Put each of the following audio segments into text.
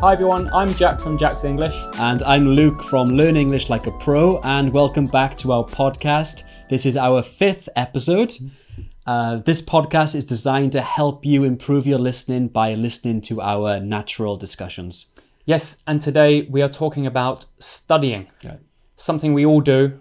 Hi everyone, I'm Jack from Jack's English. And I'm Luke from Learn English Like a Pro, and welcome back to our podcast. This is our fifth episode. Uh, this podcast is designed to help you improve your listening by listening to our natural discussions. Yes, and today we are talking about studying. Right. Something we all do.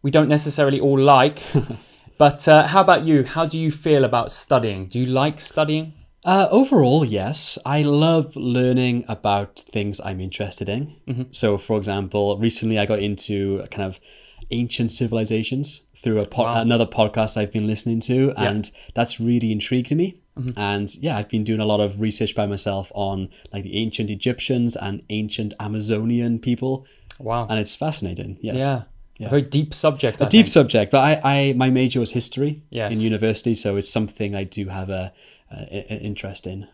We don't necessarily all like. but uh, how about you? How do you feel about studying? Do you like studying? Uh, overall, yes. I love learning about things I'm interested in. So, for example, recently I got into kind of ancient civilizations through a po- Wow. another podcast I've been listening to, and that's really intrigued me. And yeah, I've been doing a lot of research by myself on like the ancient Egyptians and ancient Amazonian people, Wow. and it's fascinating. Yes. yeah. A very deep subject. I Deep think. subject, but I, I my major was history Yes. in university, so it's something I do have a, a, an interest in.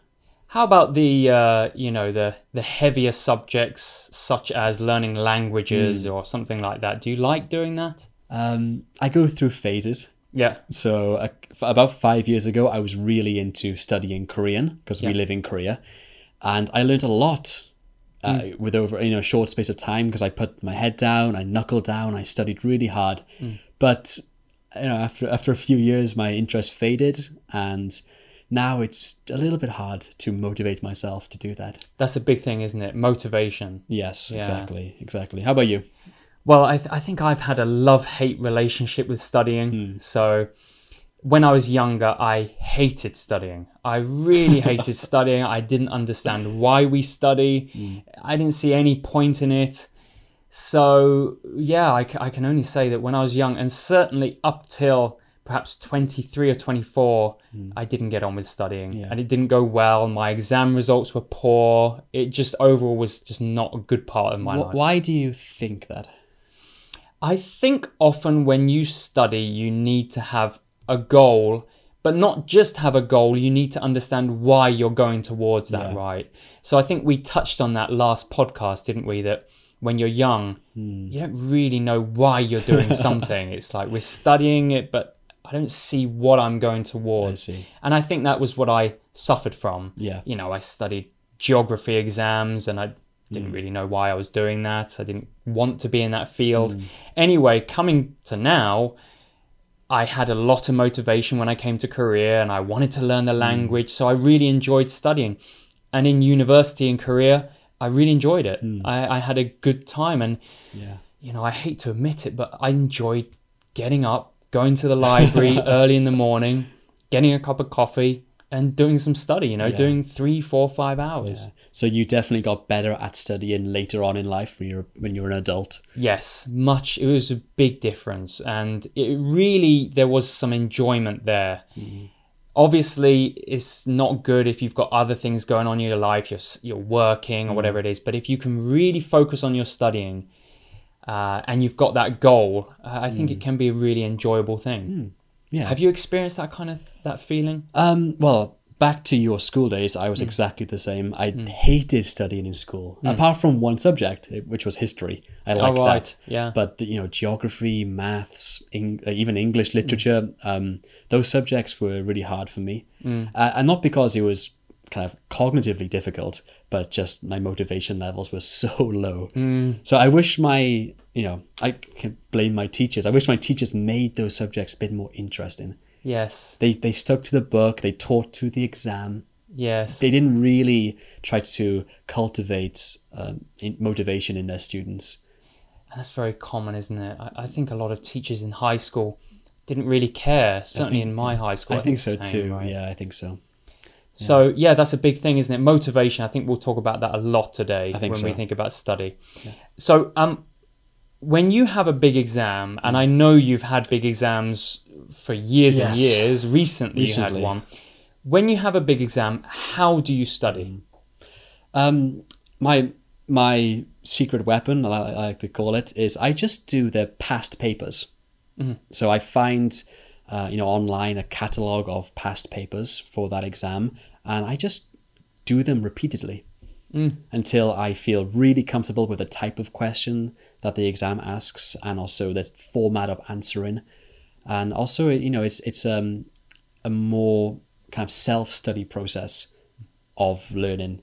How about the uh, you know the the heavier subjects such as learning languages or something like that? Do you like doing that? Um, I go through phases. Yeah. So uh, f- about five years ago, I was really into studying Korean because we live in Korea, and I learned a lot uh, Mm. with over you know a short space of time because I put my head down, I knuckled down, I studied really hard. Mm. But you know, after after a few years, my interest faded, and now it's a little bit hard to motivate myself to do that. That's a big thing, isn't it? Motivation. Yes, Yeah. exactly, exactly. How about you? Well, I, th- I think I've had a love hate relationship with studying. Hmm. So when I was younger, I hated studying. I really hated studying. I didn't understand why we study, hmm. I didn't see any point in it. So, yeah, I, c- I can only say that when I was young, and certainly up till perhaps 23 or 24, hmm. I didn't get on with studying Yeah. and it didn't go well. My exam results were poor. It just overall was just not a good part of my Wh- life. Why do you think that? I think often when you study, you need to have a goal, but not just have a goal, you need to understand why you're going towards that, Yeah. right? So I think we touched on that last podcast, didn't we? That when you're young, hmm. you don't really know why you're doing something. it's like we're studying it, but I don't see what I'm going I towards. see. And I think that was what I suffered from. Yeah. You know, I studied geography exams and I didn't mm. really know why I was doing that. I didn't want to be in that field. Mm. Anyway, coming to now, I had a lot of motivation when I came to Korea and I wanted to learn the mm. language. So I really enjoyed studying. And in university in Korea, I really enjoyed it. I, I had a good time. And Yeah. you know, I hate to admit it, but I enjoyed getting up, going to the library early in the morning, getting a cup of coffee, and doing some study, you know, Yeah. doing three, four, five hours. Yeah. So you definitely got better at studying later on in life when you're when you're an adult. Yes, much. It was a big difference. And it really, there was some enjoyment there. Mm-hmm. Obviously, it's not good if you've got other things going on in your life, you're, you're working or mm-hmm. whatever it is. But if you can really focus on your studying uh, and you've got that goal, uh, I think it can be a really enjoyable thing. Yeah. Have you experienced that kind of that feeling? Um. Well, back to your school days, I was exactly the same. I hated studying in school, apart from one subject, which was history. I liked Oh, right. that. Yeah. But the, you know, geography, maths, Eng- uh, even English literature, um, those subjects were really hard for me, uh, and not because it was kind of cognitively difficult, but just my motivation levels were so low. So I wish my, you know, I can blame my teachers. I wish my teachers made those subjects a bit more interesting. Yes. They they stuck to the book. They taught to the exam. Yes. They didn't really try to cultivate um, motivation in their students. And that's very common, isn't it? I, I think a lot of teachers in high school didn't really care. Certainly in my high school, I think it's so same, too. right? Yeah, I think so. So yeah, that's a big thing, isn't it? Motivation. I think we'll talk about that a lot today when we think about study. So um, when you have a big exam, and I know you've had big exams for years and years. Recently, you Recently. had one. When you have a big exam, how do you study? Um, my my secret weapon, I, I like to call it, is I just do the past papers. So I find, uh, you know, online a catalog of past papers for that exam, and I just do them repeatedly until I feel really comfortable with the type of question that the exam asks, and also the format of answering, and also you know it's it's um a more kind of self study process of learning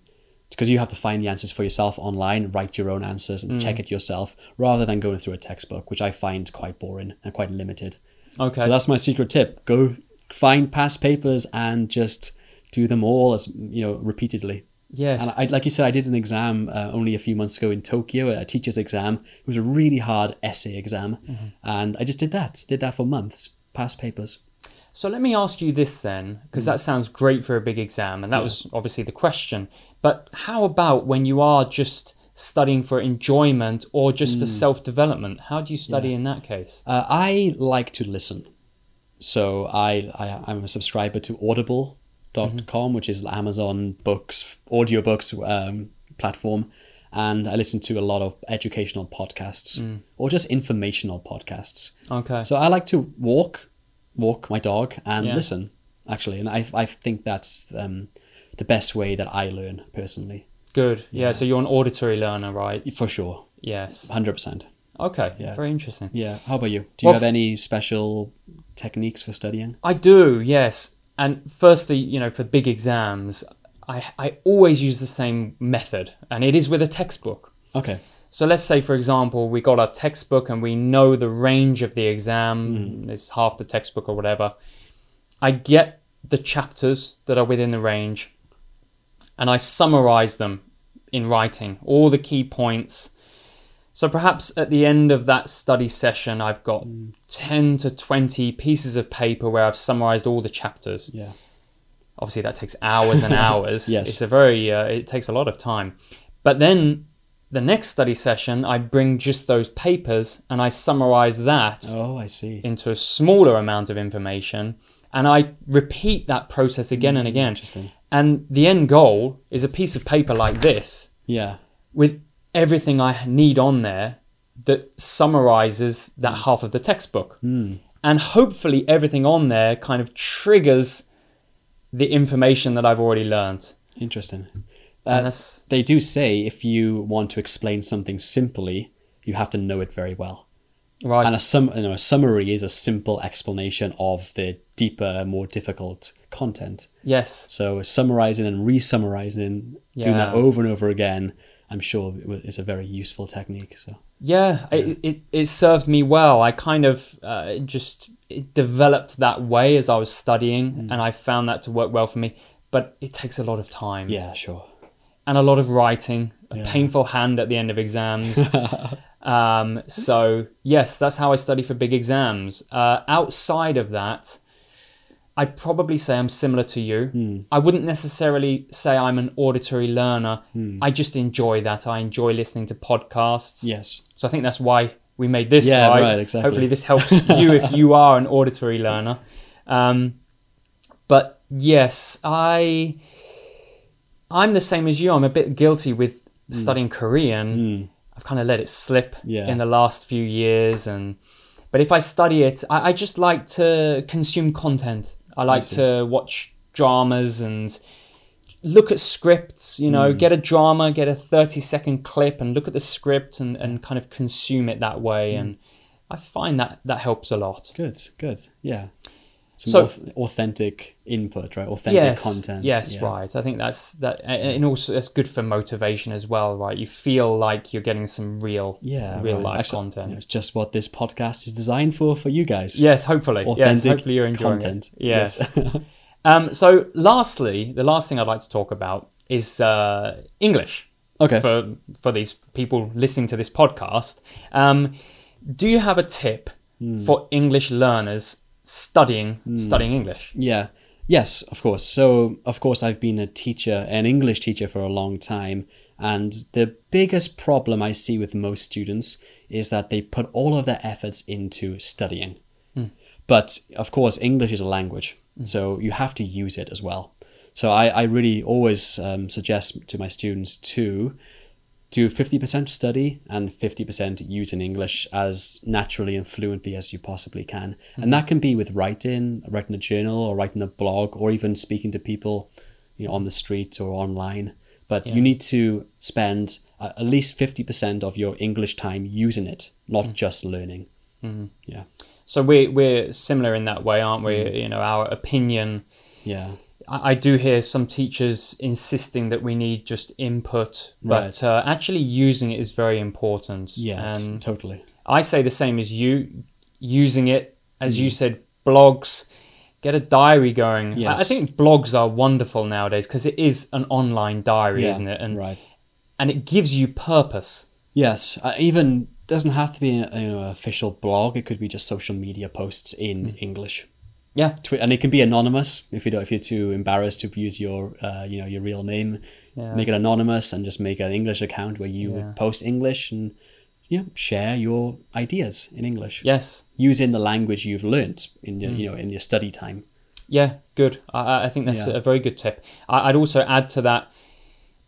because you have to find the answers for yourself online, write your own answers, and check it yourself, rather than going through a textbook, which I find quite boring and quite limited. Okay. So that's my secret tip: go find past papers and just do them all as you know repeatedly. yes. And I, like you said, I did an exam uh, only a few months ago in Tokyo, a teacher's exam. It was a really hard essay exam, and I just did that. Did that for months, past papers. So let me ask you this then, because that sounds great for a big exam, and that was obviously the question. But how about when you are just studying for enjoyment or just for self development? How do you study in that case? Uh, I like to listen. So I, I I'm a subscriber to audible.com, which is Amazon books, audiobooks um, platform. And I listen to a lot of educational podcasts or just informational podcasts. Okay. So I like to walk, walk my dog and Yeah. listen, actually. And I, I think that's um, the best way that I learn personally, Good. Yeah. So you're an auditory learner, right? for sure. Yes. 100%. Okay. Yeah. Very interesting. Yeah. How about you? Do you Well, have any special techniques for studying? I do, yes. And firstly, you know, for big exams, I, I always use the same method, and it is with a textbook. Okay. So let's say, for example, we got our textbook and we know the range of the exam, hmm. it's half the textbook or whatever. I get the chapters that are within the range and I summarize them in writing, all the key points. So perhaps at the end of that study session, I've got 10 to 20 pieces of paper where I've summarized all the chapters Yeah. obviously that takes hours and hours Yes. it's a very uh, it takes a lot of time but then the next study session i bring just those papers and i summarize that Oh, I see. into a smaller amount of information and i repeat that process again and hmm, again Interesting. and the end goal is a piece of paper like this Yeah. with everything i need on there that summarizes that hmm. half of the textbook hmm. and hopefully everything on there kind of triggers the information that I've already learned. Interesting. Uh, that's they do say if you want to explain something simply, you have to know it very well. Right. And a, sum, you know, a summary is a simple explanation of the deeper, more difficult content. yes. So summarizing and re-summarizing, doing that over and over again, I'm sure is a very useful technique. So Yeah, It, it it served me well. I kind of uh, just it developed that way as I was studying, Mm. and I found that to work well for me. But it takes a lot of time yeah, sure. and a lot of writing, a painful hand at the end of exams. um, so yes, that's how I study for big exams. Uh, outside of that, I'd probably say I'm similar to you. Hmm. I wouldn't necessarily say I'm an auditory learner. Hmm. I just enjoy that. I enjoy listening to podcasts. Yes. So I think that's why we made this. Yeah, right? right, exactly. Hopefully, this helps you if you are an auditory learner. Um, but yes, I I'm the same as you. I'm a bit guilty with studying Korean. I've kind of let it slip. Yeah. in the last few years, and but if I study it, I, I just like to consume content. I like to watch dramas and look at scripts. You know, mm. get a drama, get a thirty second clip, and look at the script and and kind of consume it that way. Mm. And I find that that helps a lot. Good. Good. Yeah. Some So- authentic input, right? Authentic yes, content. Yes, yeah. right. I think that's that, and also that's good for motivation as well, right? You feel like you're getting some real, Yeah, real right. life Actually, content. you know, it's just what this podcast is designed for for you guys. Yes, hopefully. yes, Authentic hopefully you're enjoying content. it. Yes. um, so, lastly, the last thing I'd like to talk about is uh, English okay. for for these people listening to this podcast. Um, do you have a tip Hmm. for English learners studying hmm. studying English? Yeah. Yes, of course. So, of course, I've been a teacher, an English teacher for a long time. And the biggest problem I see with most students is that they put all of their efforts into studying. Hmm. But, of course, English is a language. Hmm. So, you have to use it as well. So, I, I really always um, suggest to my students to do 50% study and 50% use in English as naturally and fluently as you possibly can. And mm-hmm. that can be with writing, writing a journal or writing a blog or even speaking to people you know, on the street or online. But you need to spend at least 50% of your English time using it, not mm. just learning. Mm-hmm. Yeah. So we're we're similar in that way, aren't we? Mm. You know, our opinion Yeah. I I do hear some teachers insisting that we need just input, but uh, actually using it is very important. Yeah, and totally. I say the same as you, using it as Mm. you said, blogs. Get a diary going. I- I think blogs are wonderful nowadays because it is an online diary, Yeah, isn't it? And right. and it gives you purpose. Yes, uh, even doesn't have to be a, you know an official blog. It could be just social media posts in Mm. English. Yeah, Twi- and it can be anonymous if you don't if you're too embarrassed to use your uh, you know your real name. Yeah. Make it anonymous and just make an English account where you Yeah. post English and you know, share your ideas in English yes, using the language you've learnt in Mm. your you know in your study time. Yeah, good. I- I, think that's Yeah. a very good tip. I, I'd also add to that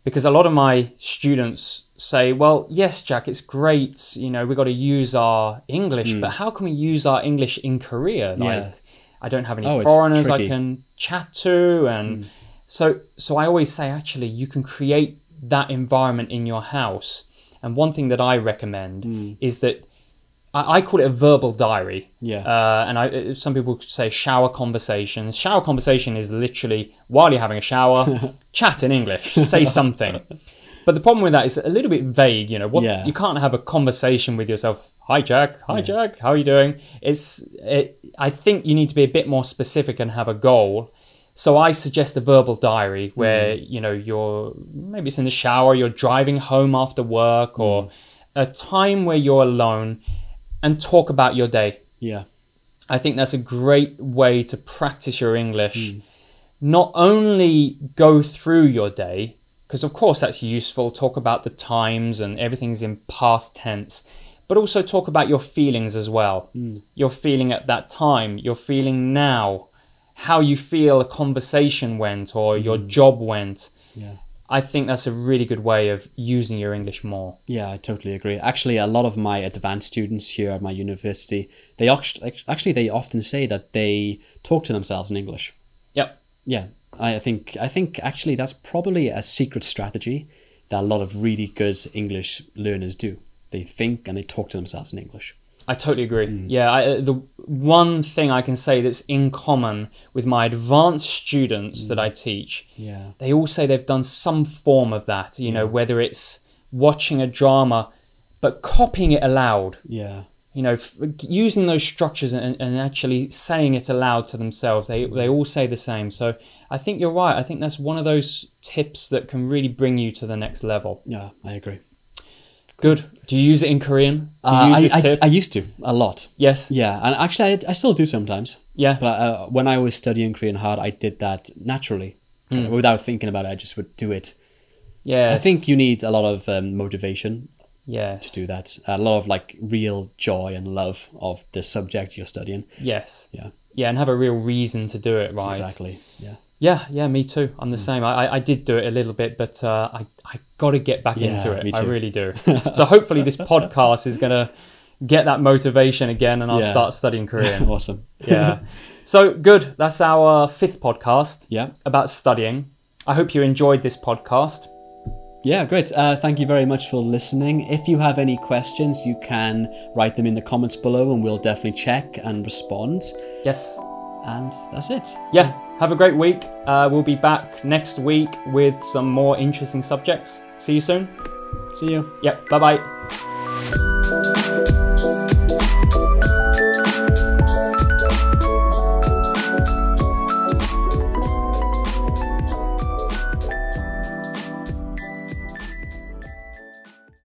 because a lot of my students say, "Well, yes, Jack, it's great. You know, we've got to use our English, but how can we use our English in Korea? Like, Hmm. Yeah. I don't have any Oh, foreigners I. Can chat to, and so so I always say, actually, you can create that environment in your house. And one thing that I recommend Hmm. is that I, I call it a verbal diary. Yeah. Uh, and I, uh, some people say shower conversations. Shower conversation is literally while you're having a shower, chat in English, say something. But the problem with that is a little bit vague. You know, what Yeah. you can't have a conversation with yourself. Hi Jack. Hi Jack. How are you doing? It's. It, I think you need to be a bit more specific and have a goal. So I suggest a verbal diary where mm-hmm. you know you're maybe it's in the shower, you're driving home after work, or mm. a time where you're alone and talk about your day. yeah. I think that's a great way to practice your English. Mm. Not only go through your day, because of course that's useful, talk about the times and everything's in past tense, but also talk about your feelings as well. Hmm. Your feeling at that time, your feeling now, how you feel a conversation went or your hmm. job went. Yeah. I think that's a really good way of using your English more. Yeah, I totally agree. Actually, a lot of my advanced students here at my university, they actually, actually they often say that they talk to themselves in English. Yep. Yeah, I think I think actually that's probably a secret strategy that a lot of really good English learners do. They think and they talk to themselves in English. I totally agree. Yeah, I, uh, the one thing I can say that's in common with my advanced students that I teach, Yeah. they all say they've done some form of that. You know, whether it's watching a drama, but copying it aloud. Yeah. You know, f- using those structures and, and actually saying it aloud to themselves. They they all say the same. So I think you're right. I think that's one of those tips that can really bring you to the next level. Yeah, I agree. Good. Do you use it in Korean? Do you Uh, use I, this I, tip? I used to a lot. yes. Yeah, and actually I, I still do sometimes. Yeah. But uh, when I was studying Korean hard, I did that naturally, Hmm. without thinking about it. I just would do it. Yeah. I think you need a lot of um, motivation Yes. to do that. A lot of like real joy and love of the subject you're studying. Yes. Yeah, Yeah, and have a real reason to do it, right? exactly. Yeah, Yeah, yeah, me too. I'm the same. I, I- did do it a little bit, but uh, I, I got to get back Yeah, into it. me I really do. so hopefully this podcast is going to get that motivation again and I'll Yeah. start studying Korean. awesome. yeah. So good. That's our fifth podcast Yeah, about studying. I hope you enjoyed this podcast. Yeah, great. Uh, thank you very much for listening. If you have any questions, you can write them in the comments below, and we'll definitely check and respond. Yes. And that's it. Yeah. Have a great week. Uh, we'll be back next week with some more interesting subjects. See you soon. See you. Yep. Bye bye.